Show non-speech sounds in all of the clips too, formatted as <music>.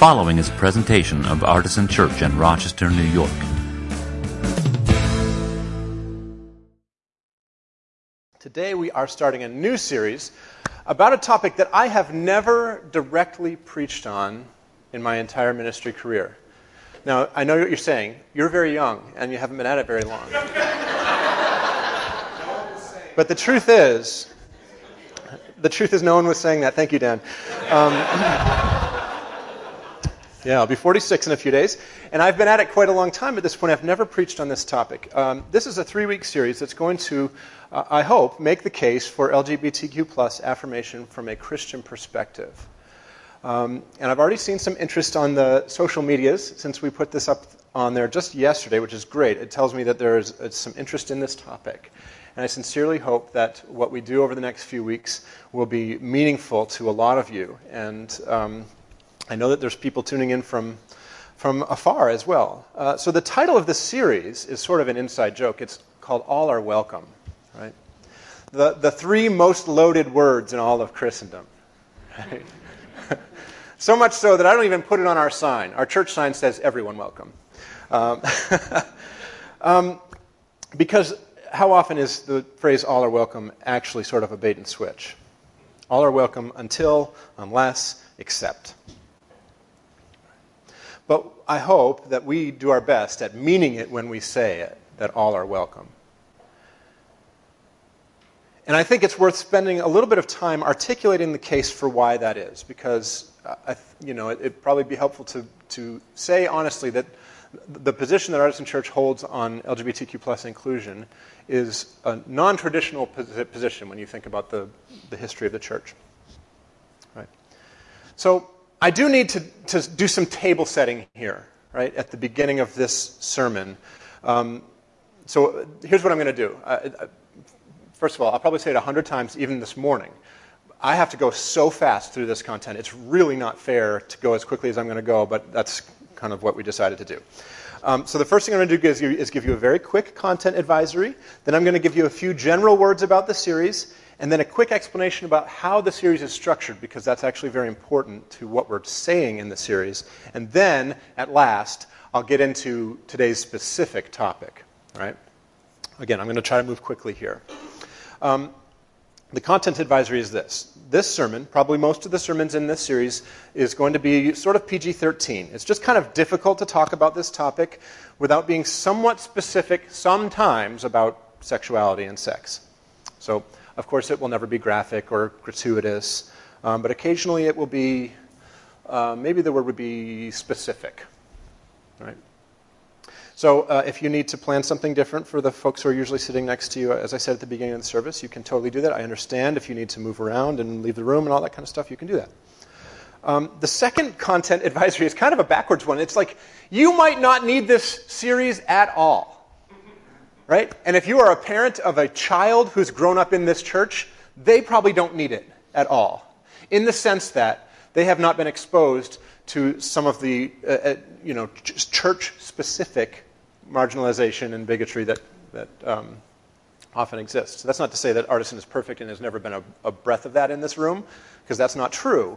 following is a presentation of Artisan Church in Rochester, New York. Today we are starting a new series about a topic that I have never directly preached on in my entire ministry career. Now, I know what you're saying. You're very young and you haven't been at it very long. <laughs> but the truth is, the truth is, no one was saying that. Thank you, Dan. Um, yeah, I'll be 46 in a few days. And I've been at it quite a long time at this point. I've never preached on this topic. Um, this is a three week series that's going to, uh, I hope, make the case for LGBTQ plus affirmation from a Christian perspective. Um, and I've already seen some interest on the social medias since we put this up on there just yesterday, which is great. It tells me that there is uh, some interest in this topic. And I sincerely hope that what we do over the next few weeks will be meaningful to a lot of you. And um, I know that there's people tuning in from, from afar as well. Uh, so the title of this series is sort of an inside joke. It's called All Are Welcome, right? The, the three most loaded words in all of Christendom. Right? <laughs> so much so that I don't even put it on our sign. Our church sign says, Everyone welcome. Um, <laughs> um, because how often is the phrase all are welcome actually sort of a bait and switch? All are welcome until, unless, except. But I hope that we do our best at meaning it when we say it, that all are welcome. And I think it's worth spending a little bit of time articulating the case for why that is, because I, you know, it, would probably be helpful to, to say honestly that the position that Artisan Church holds on LGBTQ plus inclusion is a non-traditional position when you think about the, the history of the church. Right. So I do need to, to do some table setting here, right, at the beginning of this sermon. Um, so here's what I'm going to do. first of all, I'll probably say it a hundred times even this morning. I have to go so fast through this content. It's really not fair to go as quickly as I'm going to go, but that's kind of what we decided to do. Um, so the first thing I'm going to do is, is give you a very quick content advisory. Then I'm going to give you a few general words about the series, and then a quick explanation about how the series is structured, because that's actually very important to what we're saying in the series. And then, at last, I'll get into today's specific topic. Right? Again, I'm going to try to move quickly here. Um, the content advisory is this. This sermon, probably most of the sermons in this series, is going to be sort of PG 13. It's just kind of difficult to talk about this topic without being somewhat specific sometimes about sexuality and sex. So of course, it will never be graphic or gratuitous, um, but occasionally it will be, uh, maybe the word would be specific, right? So uh, if you need to plan something different for the folks who are usually sitting next to you, as I said at the beginning of the service, you can totally do that. I understand if you need to move around and leave the room and all that kind of stuff, you can do that. Um, the second content advisory is kind of a backwards one. It's like you might not need this series at all right? And if you are a parent of a child who's grown up in this church, they probably don't need it at all, in the sense that they have not been exposed to some of the uh, uh, you know, ch- church-specific marginalization and bigotry that, that um, often exists. That's not to say that Artisan is perfect and there's never been a, a breath of that in this room, because that's not true.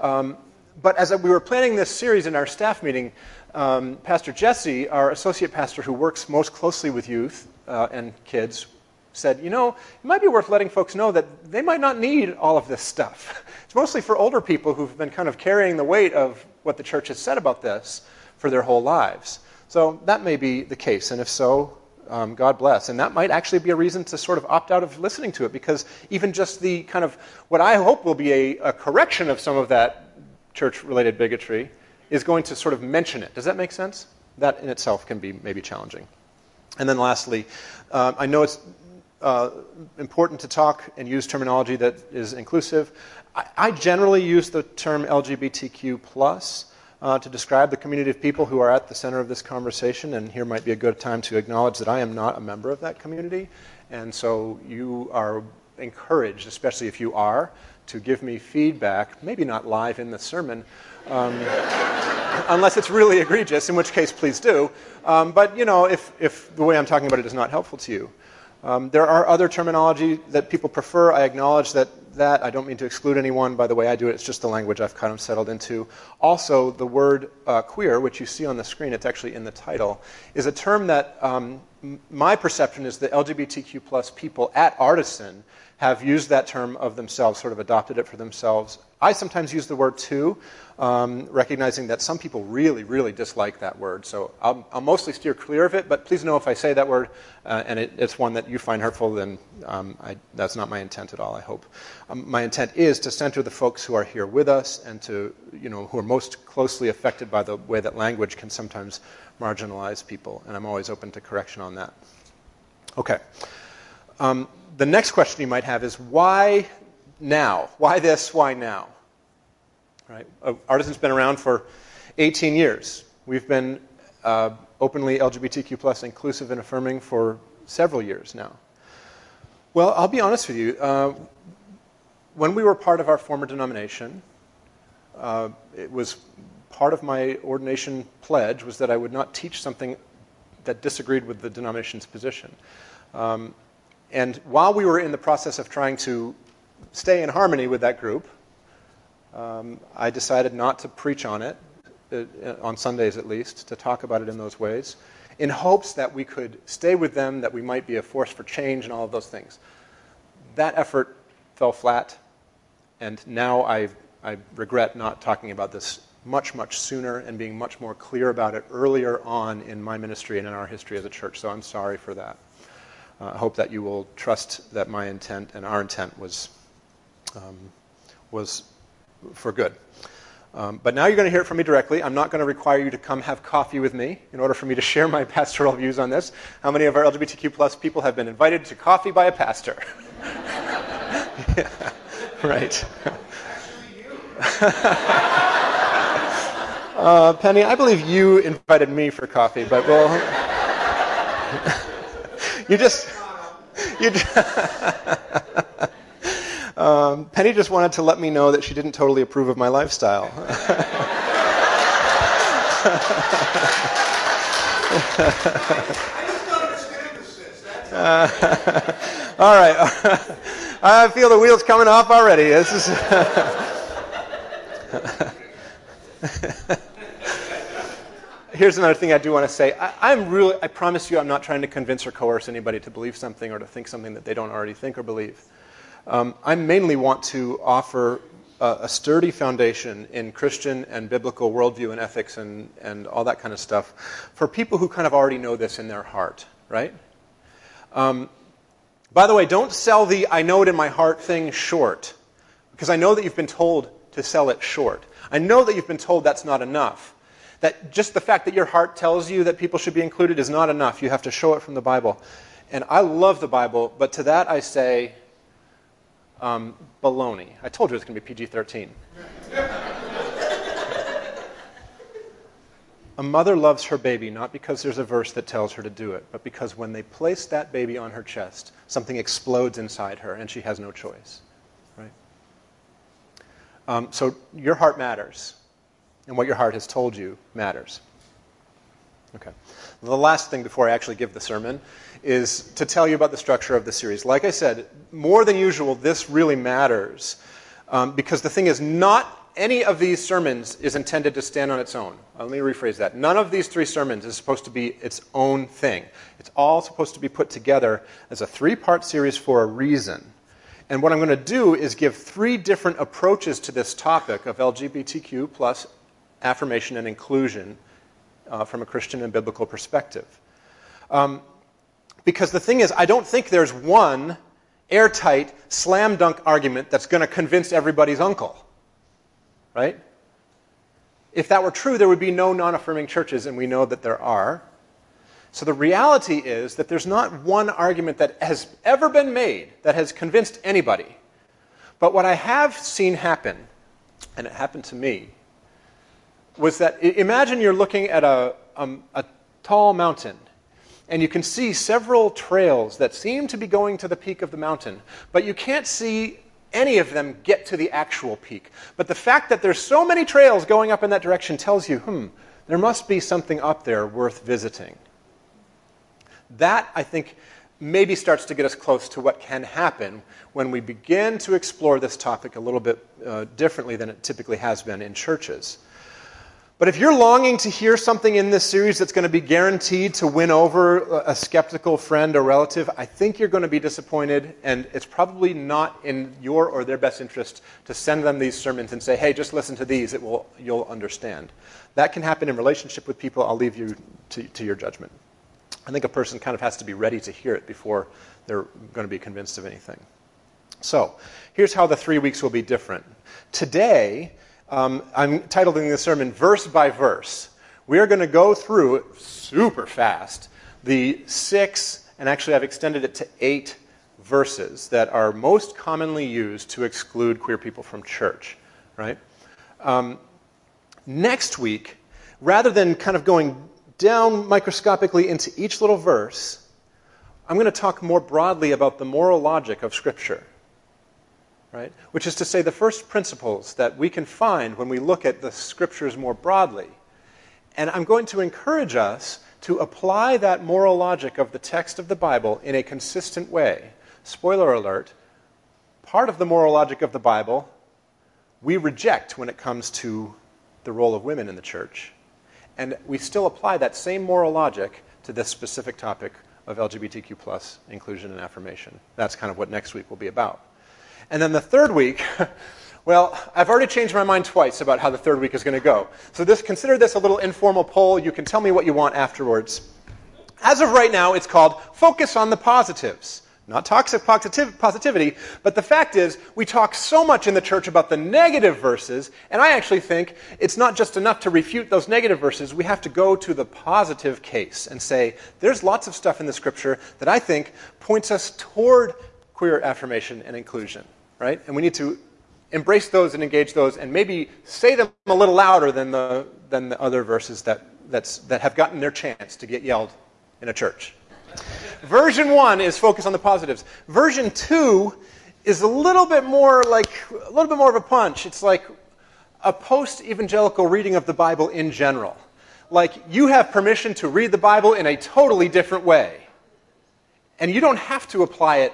Um, but as we were planning this series in our staff meeting, um, Pastor Jesse, our associate pastor who works most closely with youth, uh, and kids said, you know, it might be worth letting folks know that they might not need all of this stuff. <laughs> It's mostly for older people who've been kind of carrying the weight of what the church has said about this for their whole lives. So that may be the case, and if so, um, God bless. And that might actually be a reason to sort of opt out of listening to it, because even just the kind of what I hope will be a, a correction of some of that church related bigotry is going to sort of mention it. Does that make sense? That in itself can be maybe challenging. And then lastly, uh, I know it's uh, important to talk and use terminology that is inclusive. I, I generally use the term LGBTQ plus uh, to describe the community of people who are at the center of this conversation, and here might be a good time to acknowledge that I am not a member of that community, and so you are encouraged, especially if you are, to give me feedback, maybe not live in the sermon, um, unless it's really egregious, in which case, please do. Um, but, you know, if, if the way I'm talking about it is not helpful to you. Um, there are other terminology that people prefer. I acknowledge that that. I don't mean to exclude anyone by the way I do it. It's just the language I've kind of settled into. Also, the word uh, queer, which you see on the screen, it's actually in the title, is a term that um, my perception is that LGBTQ plus people at Artisan have used that term of themselves, sort of adopted it for themselves. I sometimes use the word too, um, recognizing that some people really, really dislike that word. So I'll, I'll, mostly steer clear of it, but please know if I say that word uh, and it, it's one that you find hurtful, then um, I, that's not my intent at all, I hope. Um, my intent is to center the folks who are here with us and to, you know, who are most closely affected by the way that language can sometimes marginalize people, and I'm always open to correction on that. Okay. Um, the next question you might have is why now? Why this? Why now? Right? Uh, Artisan's been around for 18 years. We've been uh, openly LGBTQ plus inclusive and affirming for several years now. Well, I'll be honest with you. Uh, when we were part of our former denomination, uh, it was part of my ordination pledge was that I would not teach something that disagreed with the denomination's position. Um, and while we were in the process of trying to stay in harmony with that group, um, I decided not to preach on it, uh, on Sundays at least, to talk about it in those ways, in hopes that we could stay with them, that we might be a force for change, and all of those things. That effort fell flat, and now I, I regret not talking about this much, much sooner and being much more clear about it earlier on in my ministry and in our history as a church. So I'm sorry for that. Uh, I hope that you will trust that my intent and our intent was, um, was for good. Um, but now you're going to hear it from me directly. I'm not going to require you to come have coffee with me in order for me to share my <laughs> pastoral views on this. How many of our LGBTQ plus people have been invited to coffee by a pastor? yeah, <laughs> right. <laughs> uh, Penny, I believe you invited me for coffee, but we'll. You just. You just um, Penny just wanted to let me know that she didn't totally approve of my lifestyle. uh, <laughs> all right. <laughs> I feel the wheels coming off already. This is. <laughs> Here's another thing I do want to say. I, am really, I promise you, I'm not trying to convince or coerce anybody to believe something or to think something that they don't already think or believe. Um, I mainly want to offer a, a, sturdy foundation in Christian and biblical worldview and ethics and, and all that kind of stuff for people who kind of already know this in their heart, right? Um, by the way, don't sell the I know it in my heart thing short, because I know that you've been told to sell it short. I know that you've been told that's not enough. That just the fact that your heart tells you that people should be included is not enough. You have to show it from the Bible. And I love the Bible, but to that I say, um, baloney. I told you it's going to be PG 13. a mother loves her baby not because there's a verse that tells her to do it, but because when they place that baby on her chest, something explodes inside her and she has no choice. Right? Um, so your heart matters, and what your heart has told you matters. Okay. The last thing before I actually give the sermon is to tell you about the structure of the series. Like I said, more than usual, this really matters um, because the thing is, not any of these sermons is intended to stand on its own. Let me rephrase that. None of these three sermons is supposed to be its own thing. It's all supposed to be put together as a three part series for a reason. And what I'm going to do is give three different approaches to this topic of LGBTQ plus affirmation and inclusion uh, from a Christian and biblical perspective. Um, because the thing is, I don't think there's one airtight, slam dunk argument that's going to convince everybody's uncle. Right? If that were true, there would be no non affirming churches, and we know that there are. So the reality is that there's not one argument that has ever been made that has convinced anybody. But what I have seen happen, and it happened to me, was that imagine you're looking at a, um, a tall mountain and you can see several trails that seem to be going to the peak of the mountain, but you can't see any of them get to the actual peak. But the fact that there's so many trails going up in that direction tells you, hmm, there must be something up there worth visiting. That, I think, maybe starts to get us close to what can happen when we begin to explore this topic a little bit uh, differently than it typically has been in churches. But if you're longing to hear something in this series that's going to be guaranteed to win over a skeptical friend or relative, I think you're going to be disappointed, and it's probably not in your or their best interest to send them these sermons and say, "Hey, just listen to these; it will you'll understand." That can happen in relationship with people. I'll leave you to, to your judgment. I think a person kind of has to be ready to hear it before they're going to be convinced of anything. So, here's how the three weeks will be different. Today, um, I'm titling the sermon Verse by Verse. We are going to go through super fast the six, and actually I've extended it to eight verses that are most commonly used to exclude queer people from church, right? Um, next week, rather than kind of going down microscopically into each little verse, I'm going to talk more broadly about the moral logic of Scripture. Right? Which is to say, the first principles that we can find when we look at the Scriptures more broadly. And I'm going to encourage us to apply that moral logic of the text of the Bible in a consistent way. Spoiler alert part of the moral logic of the Bible we reject when it comes to the role of women in the church. And we still apply that same moral logic to this specific topic of LGBTQ plus inclusion and affirmation. That's kind of what next week will be about. And then the third week, <laughs> well, I've already changed my mind twice about how the third week is going to go. So this, consider this a little informal poll. You can tell me what you want afterwards. As of right now, it's called Focus on the Positives. Not toxic positivity, but the fact is, we talk so much in the church about the negative verses, and I actually think it's not just enough to refute those negative verses. We have to go to the positive case and say, there's lots of stuff in the scripture that I think points us toward queer affirmation and inclusion, right? And we need to embrace those and engage those and maybe say them a little louder than the, than the other verses that, that's, that have gotten their chance to get yelled in a church. Version one is focused on the positives. Version two is a little bit more like a little bit more of a punch. It's like a post evangelical reading of the Bible in general. Like you have permission to read the Bible in a totally different way. And you don't have to apply it,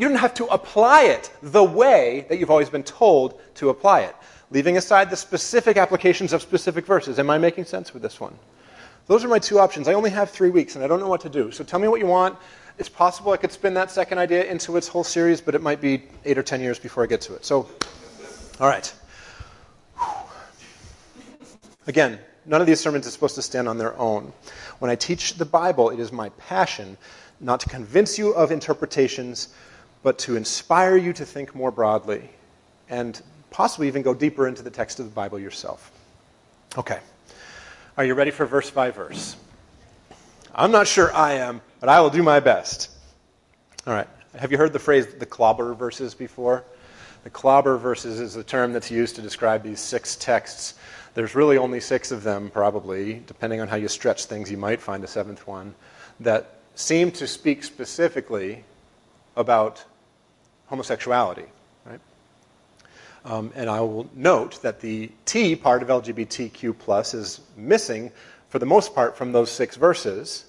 you don't have to apply it the way that you've always been told to apply it, leaving aside the specific applications of specific verses. Am I making sense with this one? Those are my two options. I only have three weeks and I don't know what to do. So tell me what you want. It's possible I could spin that second idea into its whole series, but it might be eight or ten years before I get to it. So, all right. Again, none of these sermons are supposed to stand on their own. When I teach the Bible, it is my passion not to convince you of interpretations, but to inspire you to think more broadly and possibly even go deeper into the text of the Bible yourself. Okay. Are you ready for verse by verse? I'm not sure I am, but I will do my best. All right. Have you heard the phrase the clobber verses before? The clobber verses is a term that's used to describe these six texts. There's really only six of them, probably. Depending on how you stretch things, you might find a seventh one that seem to speak specifically about homosexuality. Um, and I will note that the T part of LGBTQ plus is missing, for the most part, from those six verses,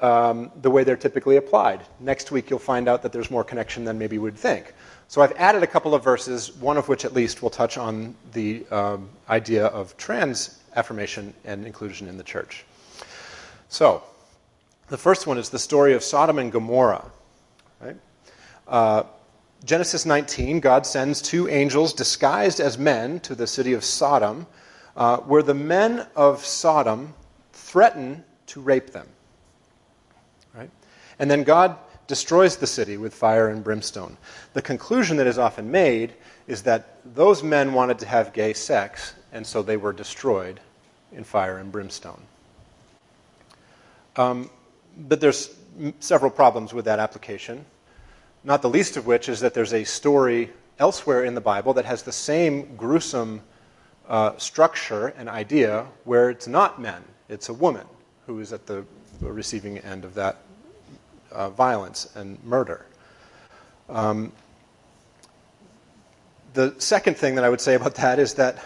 um, the way they're typically applied. Next week, you'll find out that there's more connection than maybe we'd think. So I've added a couple of verses, one of which at least will touch on the um, idea of trans affirmation and inclusion in the church. So, the first one is the story of Sodom and Gomorrah. Uh, Genesis 19, God sends two angels disguised as men to the city of Sodom, uh, where the men of Sodom threaten to rape them. Right? And then God destroys the city with fire and brimstone. The conclusion that is often made is that those men wanted to have gay sex, and so they were destroyed in fire and brimstone. Um, but there's several problems with that application not the least of which is that there's a story elsewhere in the Bible that has the same gruesome uh, structure and idea where it's not men, it's a woman who is at the receiving end of that uh, violence and murder. Um, the second thing that I would say about that is that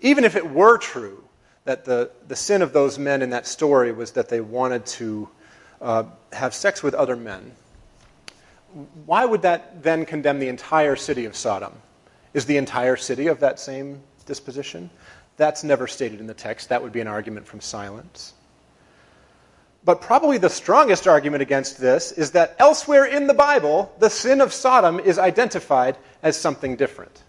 even if it were true that the, the sin of those men in that story was that they wanted to uh, have sex with other men, why would that then condemn the entire city of Sodom? Is the entire city of that same disposition? That's never stated in the text. That would be an argument from silence. But probably the strongest argument against this is that elsewhere in the Bible, the sin of Sodom is identified as something different.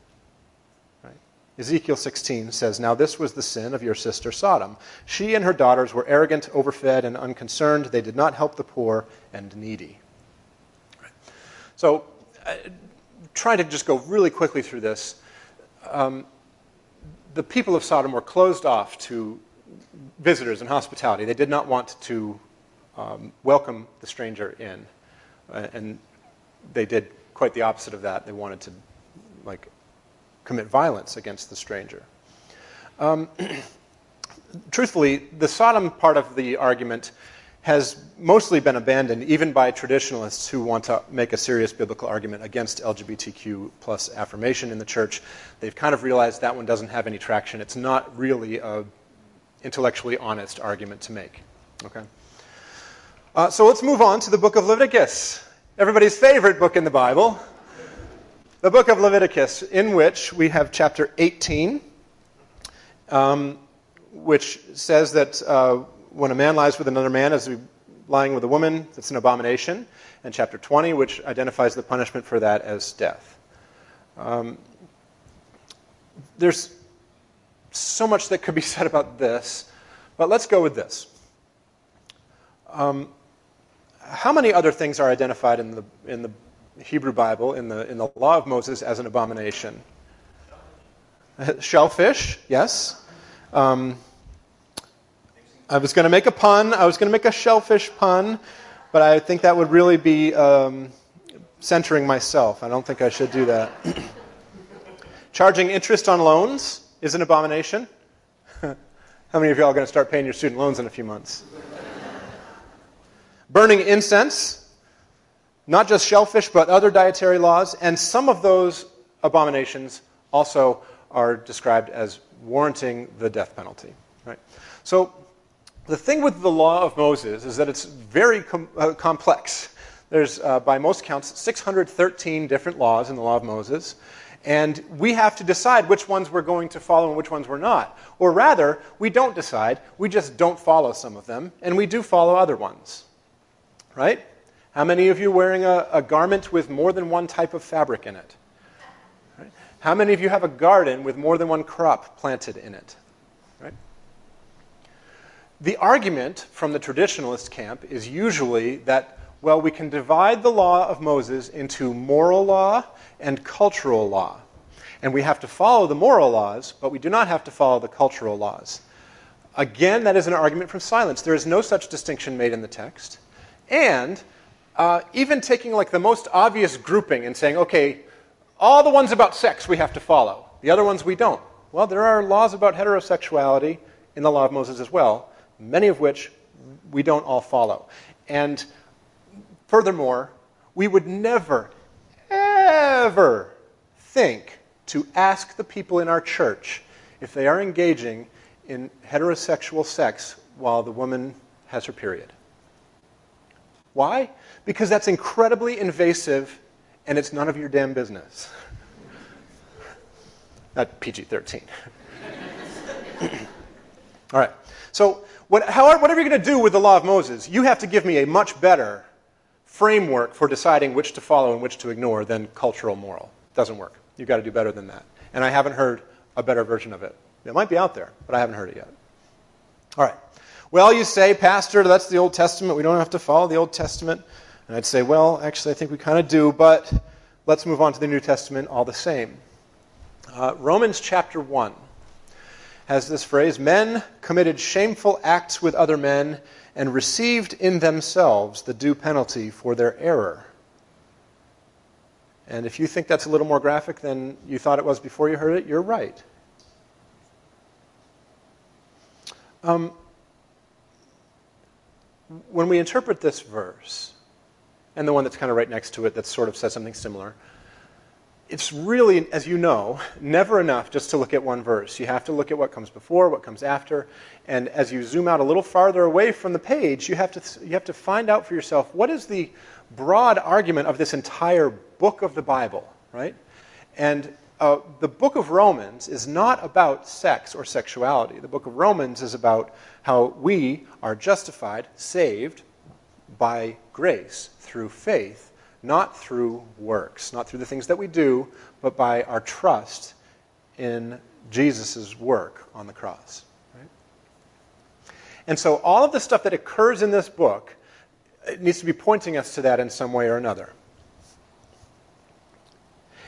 Right? Ezekiel 16 says, Now this was the sin of your sister Sodom. She and her daughters were arrogant, overfed, and unconcerned. They did not help the poor and needy. So, uh, trying to just go really quickly through this. Um, the people of Sodom were closed off to visitors and hospitality. They did not want to um, welcome the stranger in. Uh, and they did quite the opposite of that. They wanted to, like, commit violence against the stranger. Um, <clears throat> truthfully, the Sodom part of the argument has mostly been abandoned, even by traditionalists who want to make a serious biblical argument against LGBTQ plus affirmation in the church. They've kind of realized that one doesn't have any traction. It's not really a intellectually honest argument to make. Okay. Uh, so let's move on to the book of Leviticus, everybody's favorite book in the Bible. The book of Leviticus, in which we have chapter 18, um, which says that uh, when a man lies with another man as lying with a woman, it's an abomination. And chapter 20, which identifies the punishment for that as death. Um, there's so much that could be <laughs> said about this, but let's go with this. Um, how many other things are identified in the, in the Hebrew Bible, in the, in the law of Moses, as an abomination? <laughs> Shellfish, yes. Um, I was going to make a pun. I was going to make a shellfish pun, but I think that would really be um, centering myself. I don't think I should do that. <clears throat> Charging interest on loans is an abomination. <laughs> How many of y'all are going to start paying your student loans in a few months? <laughs> Burning incense, not just shellfish, but other dietary laws, and some of those abominations also are described as warranting the death penalty. Right? So, the thing with the law of Moses is that it's very com- uh, complex. There's, uh, by most counts, 613 different laws in the law of Moses. And we have to decide which ones we're going to follow and which ones we're not. Or rather, we don't decide. We just don't follow some of them, and we do follow other ones. Right? How many of you wearing a, a garment with more than one type of fabric in it? Right? How many of you have a garden with more than one crop planted in it? The argument from the traditionalist camp is usually that, well, we can divide the law of Moses into moral law and cultural law. And we have to follow the moral laws, but we do not have to follow the cultural laws. Again, that is an argument from silence. There is no such distinction made in the text. And uh, even taking like the most obvious grouping and saying, okay, all the ones about sex we have to follow, the other ones we don't. Well, there are laws about heterosexuality in the law of Moses as well many of which we don't all follow. And furthermore, we would never, ever think to ask the people in our church if they are engaging in heterosexual sex while the woman has her period. Why? Because that's incredibly invasive and it's none of your damn business. <laughs> Not PG 13. <laughs> All right. So what, however, whatever you're going to do with the law of Moses, you have to give me a much better framework for deciding which to follow and which to ignore than cultural moral. It doesn't work. You've got to do better than that. And I haven't heard a better version of it. It might be out there, but I haven't heard it yet. All right. Well, you say, Pastor, that's the Old Testament. We don't have to follow the Old Testament. And I'd say, well, actually, I think we kind of do, but let's move on to the New Testament all the same. Uh, Romans chapter 1 has this phrase Men committed shameful acts with other men and received in themselves the due penalty for their error. And if you think that's a little more graphic than you thought it was before you heard it, you're right. Um, when we interpret this verse, and the one that's kind of right next to it that sort of says something similar, it's really, as you know, never enough just to look at one verse. You have to look at what comes before, what comes after. And as you zoom out a little farther away from the page, you have to, you have to find out for yourself what is the broad argument of this entire book of the Bible, right? And uh, the book of Romans is not about sex or sexuality. The book of Romans is about how we are justified, saved by grace through faith not through works, not through the things that we do, but by our trust in Jesus' work on the cross. And so all of the stuff that occurs in this book it needs to be pointing us to that in some way or another.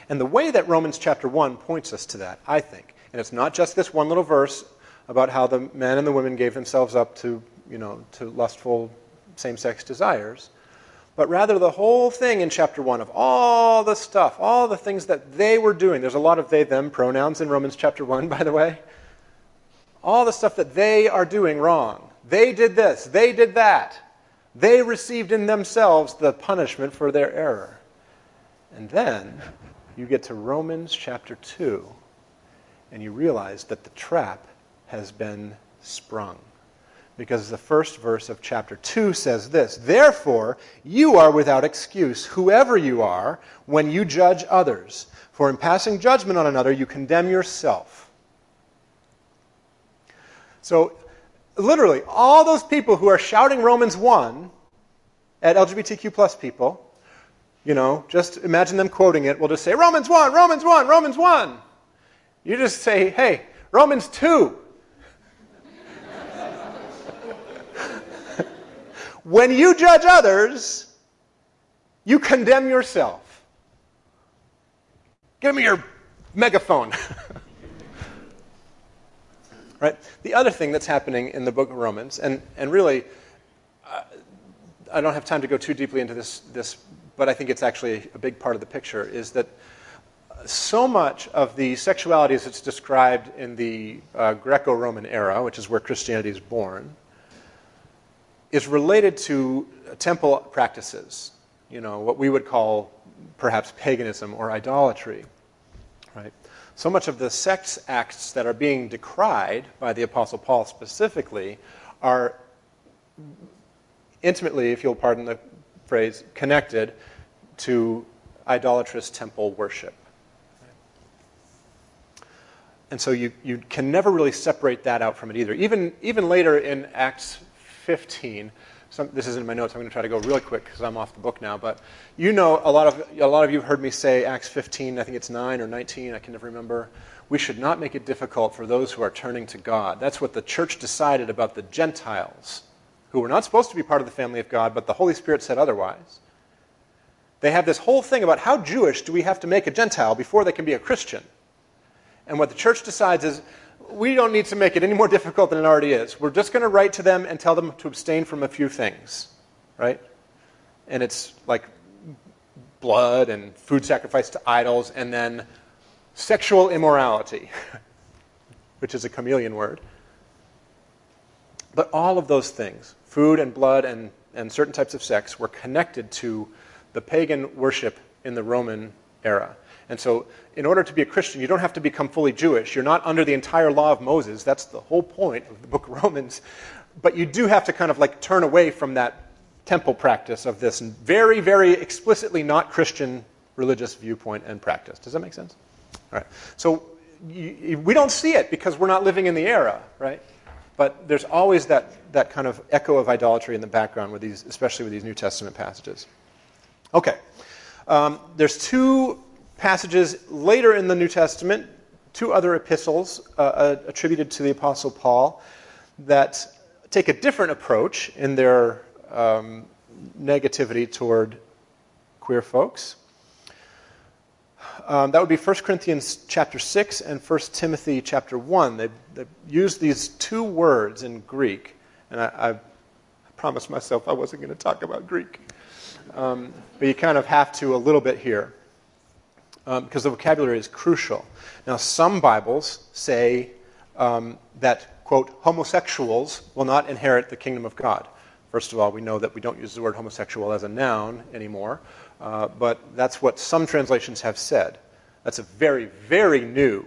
And the way that Romans chapter 1 points us to that, I think, and it's not just this one little verse about how the men and the women gave themselves up to, you know, to lustful same-sex desires, but rather the whole thing in chapter 1 of all the stuff, all the things that they were doing. There's a lot of they them pronouns in Romans chapter 1, by the way. All the stuff that they are doing wrong. They did this, they did that. They received in themselves the punishment for their error. And then you get to Romans chapter 2, and you realize that the trap has been sprung because the first verse of chapter 2 says this Therefore, you are without excuse, whoever you are, when you judge others. For in passing judgment on another, you condemn yourself. So, literally, all those people who are shouting Romans 1 at LGBTQ plus people, you know, just imagine them quoting it. We'll just say, Romans 1, Romans 1, Romans 1. You just say, hey, Romans 2. When you judge others, you condemn yourself. Give me your megaphone. <laughs> right? The other thing that's happening in the book of Romans, and, and really, uh, I don't have time to go too deeply into this, this, but I think it's actually a big part of the picture, is that so much of the sexuality as it's described in the uh, Greco Roman era, which is where Christianity is born, is related to temple practices, you know, what we would call perhaps paganism or idolatry, right? So much of the sex acts that are being decried by the Apostle Paul specifically are intimately, if you'll pardon the phrase, connected to idolatrous temple worship. And so you, you can never really separate that out from it either. Even, even later in Acts 15. Some, this isn't in my notes. I'm going to try to go really quick because I'm off the book now. But you know, a lot of a lot of you have heard me say Acts 15. I think it's 9 or 19. I can never remember. We should not make it difficult for those who are turning to God. That's what the church decided about the Gentiles, who were not supposed to be part of the family of God, but the Holy Spirit said otherwise. They have this whole thing about how Jewish do we have to make a Gentile before they can be a Christian. And what the church decides is we don't need to make it any more <laughs> difficult than it already is. We're just going to write to them and tell them to abstain from a few things, right? And it's like blood and food sacrifice to idols, and then sexual immorality, <laughs> which is a chameleon word. But all of those things, food and blood and, and certain types of sex, were connected to the pagan worship in the Roman era. And so, in order to be a Christian, you don't have to become fully Jewish. You're not under the entire law of Moses. That's the whole point of the book of Romans. But you do have to kind of like turn away from that temple practice of this very, very explicitly not Christian religious viewpoint and practice. Does that make sense? All right. So, you, we don't see it because we're not living in the era, right? But there's always that, that kind of echo of idolatry in the background, with these, especially with these New Testament passages. Okay. Um, there's two passages later in the New Testament, two other epistles uh, uh, attributed to the Apostle Paul that take a different approach in their um, negativity toward queer folks. Um, that would be 1 Corinthians chapter 6 and 1 Timothy chapter 1. They, they use these two words in Greek, and I, I promised myself I wasn't going to talk about Greek. Um, but you kind of have to a little bit here um, because the vocabulary is crucial. Now, some Bibles say um, that, quote, homosexuals will not inherit the kingdom of God. First of all, we know that we don't use the word homosexual as a noun anymore, uh, but that's what some translations have said. That's a very, very new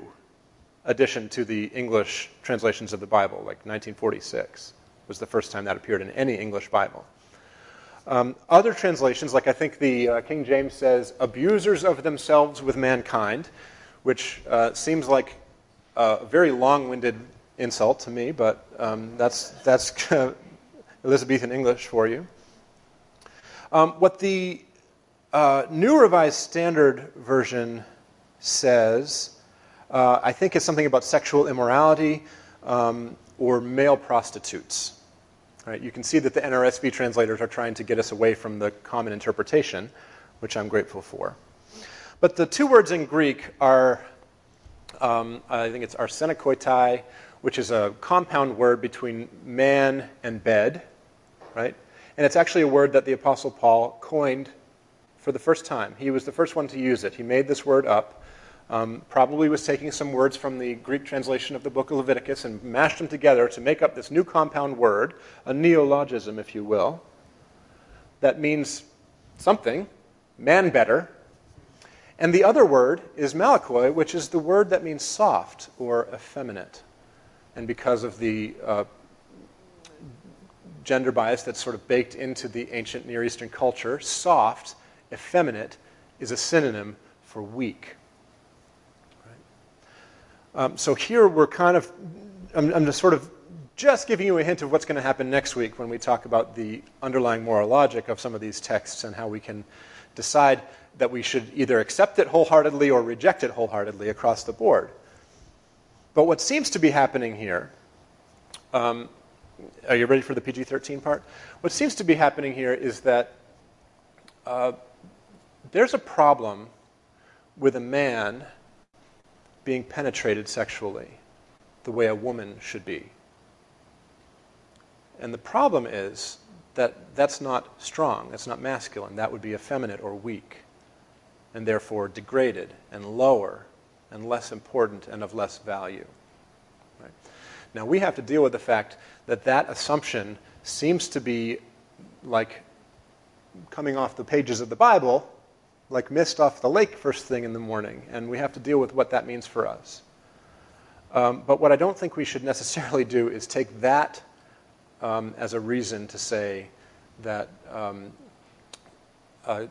addition to the English translations of the Bible, like 1946 was the first time that appeared in any English Bible. Um, other translations, like I think the uh, King James says, abusers of themselves with mankind, which uh, seems like a very long winded insult to me, but um, that's, that's <laughs> Elizabethan English for you. Um, what the uh, New Revised Standard Version says, uh, I think, is something about sexual immorality um, or male prostitutes. Right? You can see that the NRSV translators are trying to get us away from the common interpretation, which I'm grateful for. But the two words in Greek are, um, I think it's arsenokoitai, which is a compound word between man and bed, right? And it's actually a word that the Apostle Paul coined for the first time. He was the first one to use it. He made this word up um, probably was taking some words from the Greek translation of the book of Leviticus and mashed them together to make up this new compound word, a neologism, if you will, that means something, man better. And the other word is malakoi, which is the word that means soft or effeminate. And because of the uh, gender bias that's sort of baked into the ancient Near Eastern culture, soft, effeminate, is a synonym for weak. Um, so here we're kind of, I'm, I'm just sort of just giving you a hint of what's going to happen next week when we talk about the underlying moral logic of some of these texts and how we can decide that we should either accept it wholeheartedly or reject it wholeheartedly across the board. But what seems to be happening here, um, are you ready for the PG 13 part? What seems to be happening here is that uh, there's a problem with a man being penetrated sexually the way a woman should be. And the problem is that that's not strong, that's not masculine. That would be effeminate or weak, and therefore degraded and lower and less important and of less value. Right? Now, we have to deal with the fact that that assumption seems to be like coming off the pages of the Bible like mist off the lake first thing in the morning, and we have to deal with what that means for us. Um, but what I don't think we should necessarily do is take that um, as a reason to say that um,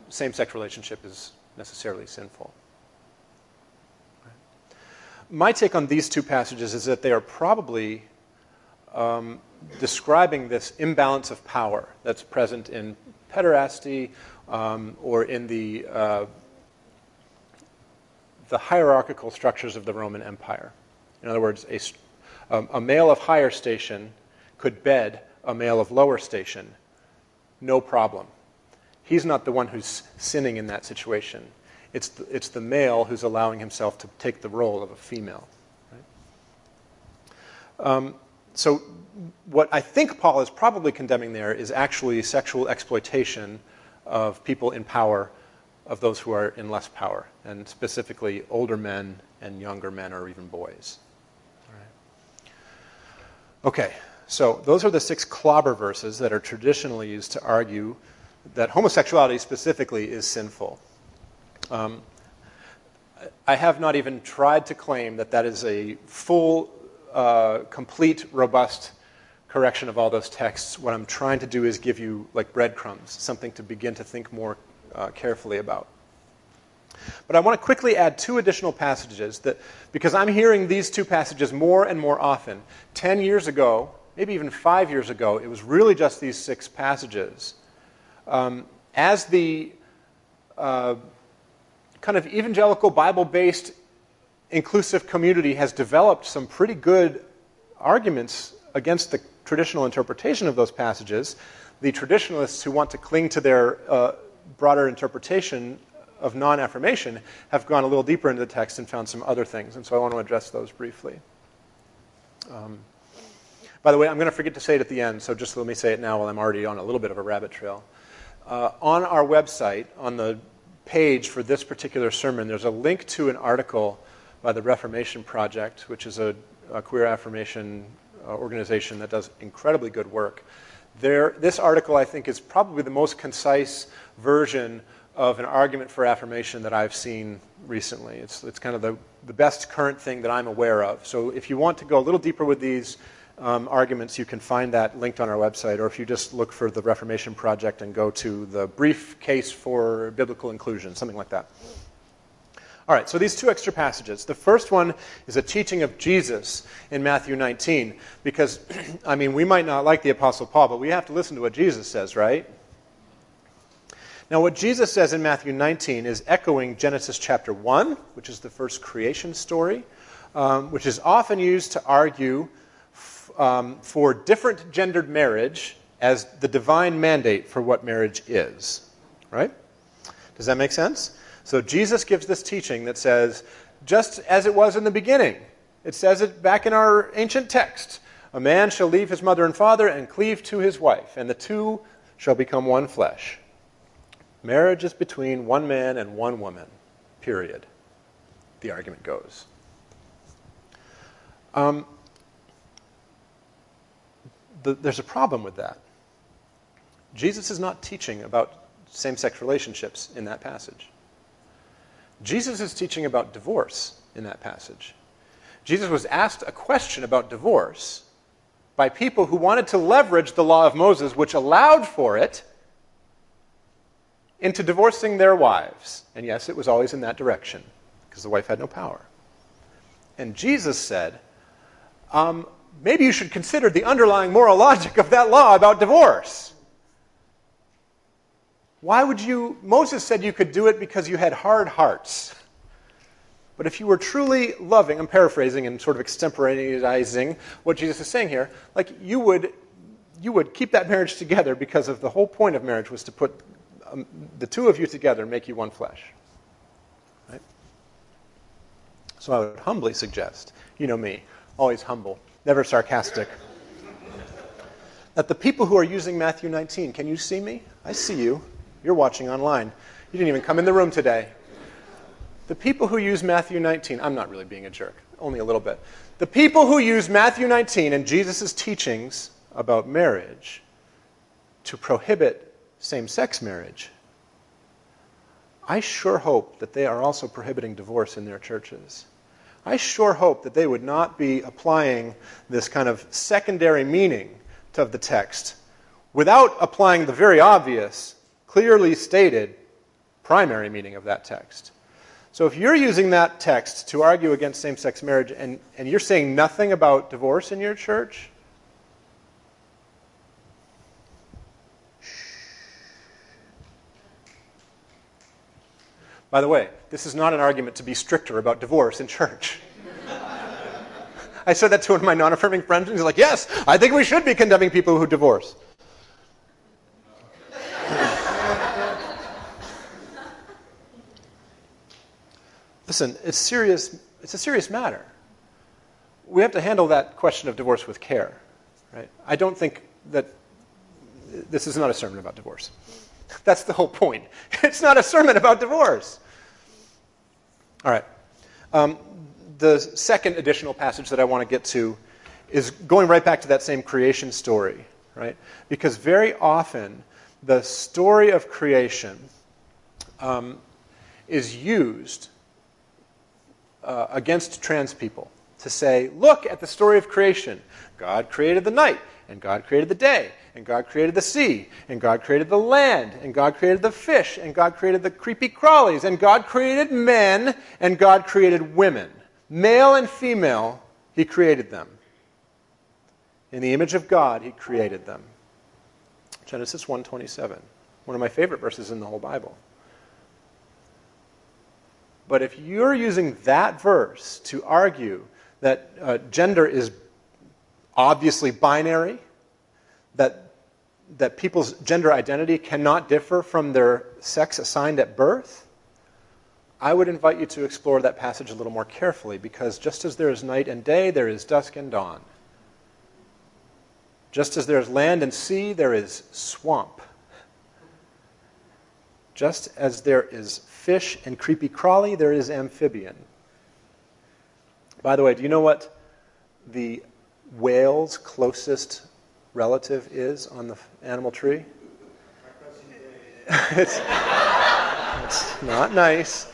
same sex relationship is necessarily sinful. My take on these two passages is that they are probably um, describing this imbalance of power that's present in pederasty um, or in the, uh, the hierarchical structures of the Roman Empire. In other words, a, um, a male of higher station could bed a male of lower station, no problem. He's not the one who's sinning in that situation. It's the, it's the male who's allowing himself to take the role of a female. Um, so, what I think Paul is probably condemning there is actually sexual exploitation of people in power of those who are in less power, and specifically older men and younger men or even boys. Okay, so those are the six clobber verses that are traditionally used to argue that homosexuality specifically is sinful. Um, I have not even tried to claim that that is a full, uh, complete, robust correction of all those texts, what I'm trying to do is give you like breadcrumbs, something to begin to think more uh, carefully about. But I want to quickly add two additional passages that, because I'm hearing these two passages more and more often. Ten years ago, maybe even five years ago, it was really just these six passages. Um, as the uh, kind of evangelical Bible based inclusive community has developed some pretty good arguments against the traditional interpretation of those passages, the traditionalists who want to cling to their uh, broader interpretation of non affirmation have gone a little deeper into the text and found some other things. And so I want to address those briefly. Um, by the way, I'm going to forget to say it at the end, so just let me say it now while I'm already on a little bit of a rabbit trail. Uh, on our website, on the page for this particular sermon, there's a link to an article by the Reformation Project, which is a, a queer affirmation organization that does incredibly good work. There, this article, I think, is probably the most concise version of an argument for affirmation that I've seen recently. It's, it's kind of the, the best current thing that I'm aware of. So if you want to go a little deeper with these um, arguments, you can find that linked on our website, or if you just look for the Reformation Project and go to the brief case for biblical inclusion, something like that. All right, so these two extra passages. The first one is a teaching of Jesus in Matthew 19, because, <clears throat> I mean, we might not like the Apostle Paul, but we have to listen to what Jesus says, right? Now, what Jesus says in Matthew 19 is echoing Genesis chapter 1, which is the first creation story, um, which is often used to argue f- um, for different gendered marriage as the divine mandate for what marriage is. Right? Does that make sense? So, Jesus gives this teaching that says, just as it was in the beginning, it says it back in our ancient text a man shall leave his mother and father and cleave to his wife, and the two shall become one flesh. Marriage is between one man and one woman, period. The argument goes. Um, the, there's a problem with that. Jesus is not teaching about same sex relationships in that passage. Jesus is teaching about divorce in that passage. Jesus was asked a question about divorce by people who wanted to leverage the law of Moses, which allowed for it, into divorcing their wives. And yes, it was always in that direction, because the wife had no power. And Jesus said, um, maybe you should consider the underlying moral logic of that law about divorce. Why would you? Moses said you could do it because you had hard hearts. But if you were truly loving, I'm paraphrasing and sort of extemporaneizing what Jesus is saying here, like you would, you would keep that marriage together because of the whole point of marriage was to put um, the two of you together and make you one flesh. Right? So I would humbly suggest, you know me, always humble, never sarcastic, that the people who are using Matthew 19, can you see me? I see you. You're watching online. You didn't even come in the room today. The people who use Matthew 19, I'm not really being a jerk, only a little bit. The people who use Matthew 19 and Jesus' teachings about marriage to prohibit same sex marriage, I sure hope that they are also prohibiting divorce in their churches. I sure hope that they would not be applying this kind of secondary meaning of the text without applying the very obvious, clearly stated primary meaning of that text. So if you're using that text to argue against same sex marriage and, and you're saying nothing about divorce in your church, By the way, this is not an argument to be stricter about divorce in church. <laughs> I said that to one of my non affirming friends, and he's like, Yes, I think we should be condemning people who divorce. Listen, it's serious. It's a serious matter. We have to handle that question of divorce with care, right? I don't think that this is not a sermon about divorce. That's the whole point. <laughs> It's not a sermon about divorce. All right. Um, the second additional passage that I want to get to is going right back to that same creation story, right? Because very often the story of creation um, is used uh, against trans people to say, look at the story of creation. God created the night, and God created the day, and God created the sea, and God created the land, and God created the fish, and God created the creepy crawlies, and God created men, and God created women. Male and female, He created them. In the image of God, He created them. Genesis 1:27, one of my favorite verses in the whole Bible. But if you're using that verse to argue that uh, gender is obviously binary, that, that people's gender identity cannot differ from their sex assigned at birth, I would invite you to explore that passage a little more carefully because just as there is night and day, there is dusk and dawn. Just as there is land and sea, there is swamp. Just as there is fish and creepy crawly, there is amphibian. By the way, do you know what the whale's closest relative is on the animal tree? <laughs> it's, not, not nice.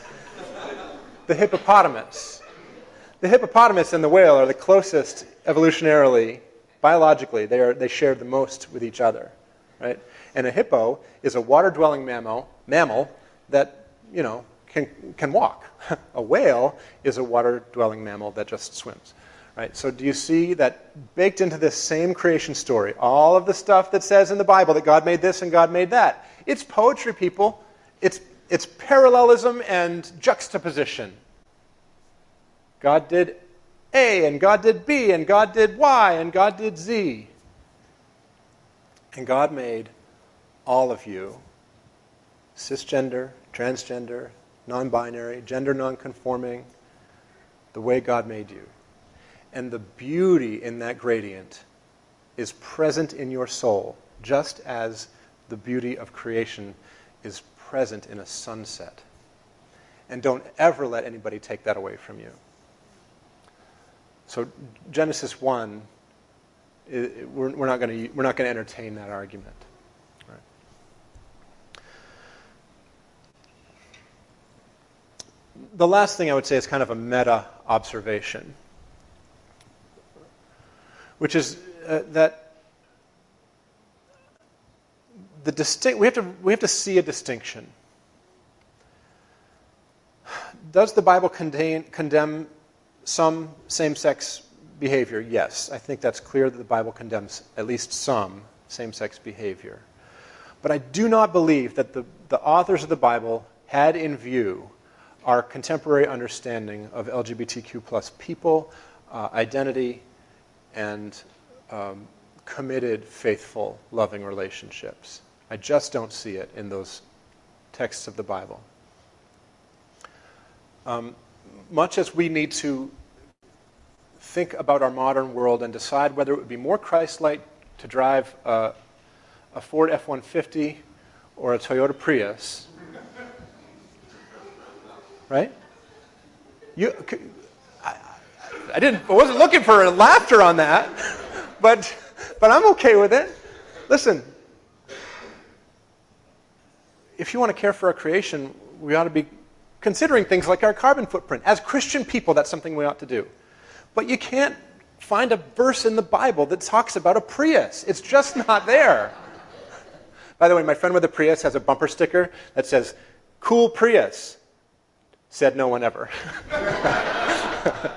The hippopotamus. The hippopotamus and the whale are the closest evolutionarily, biologically. They, are, they share the most with each other, right? And a hippo is a water-dwelling mammal, mammal that, you know, can, can walk. <laughs> a whale is a water-dwelling mammal that just swims. Right? So do you see that baked into this same creation story, all of the stuff that says in the Bible that God made this and God made that? It's poetry, people. It's, it's parallelism and juxtaposition. God did A, and God did B, and God did Y, and God did Z. And God made all of you cisgender, transgender, non binary, gender non conforming, the way God made you. And the beauty in that gradient is present in your soul, just as the beauty of creation is present in a sunset. And don't ever let anybody take that away from you. So, Genesis 1, we're, we're not going to entertain that argument. The last thing I would say is kind of a meta observation which is uh, that the distinct, we, have to, we have to see a distinction. Does the Bible contain, condemn some same sex behavior? Yes. I think that's clear that the Bible condemns at least some same sex behavior. But I do not believe that the, the authors of the Bible had in view our contemporary understanding of LGBTQ plus people, uh, identity, and um, committed, faithful, loving relationships. I just don't see it in those texts of the Bible. Um, much as we need to think about our modern world and decide whether it would be more Christ like to drive a, a Ford F 150 or a Toyota Prius, right? You, I didn't, I wasn't looking for laughter on that, but, but I'm okay with it. Listen, if you want to care for our creation, we ought to be considering things like our carbon footprint. As Christian people, that's something we ought to do. But you can't find a verse in the Bible that talks about a Prius. It's just not there. By the way, my friend with a Prius has a bumper sticker that says, Cool Prius. Said no one ever. <laughs>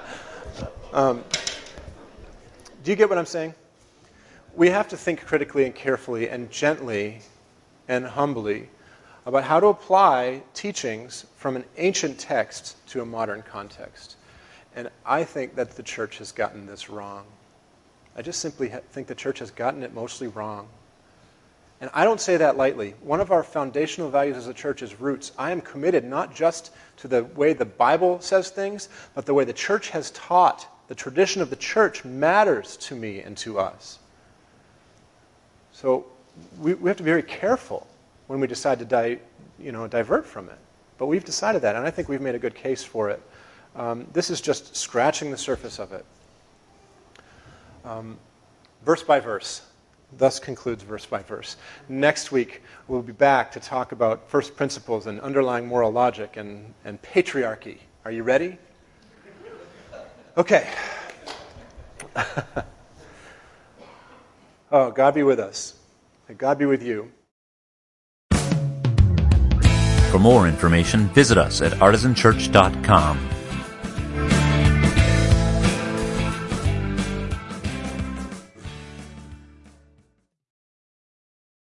Um, do you get what I'm saying? We have to think critically and carefully and gently and humbly about how to apply teachings from an ancient text to a modern context. And I think that the church has gotten this wrong. I just simply think the church has gotten it mostly wrong. And I don't say that lightly. One of our foundational values as a church is roots. I am committed not just to the way the Bible says things, but the way the church has taught the tradition of the church matters to me and to us. So we, we have to be very careful when we decide to di, you know, divert from it. But we've decided that, and I think we've made a good case for it. Um, this is just scratching the surface of it. Um, verse by verse. Thus concludes verse by verse. Next week, we'll be back to talk about first principles and underlying moral logic and, and patriarchy. Are you ready? Okay. <laughs> oh, God be with us. And God be with you. For more information, visit us at artisanchurch.com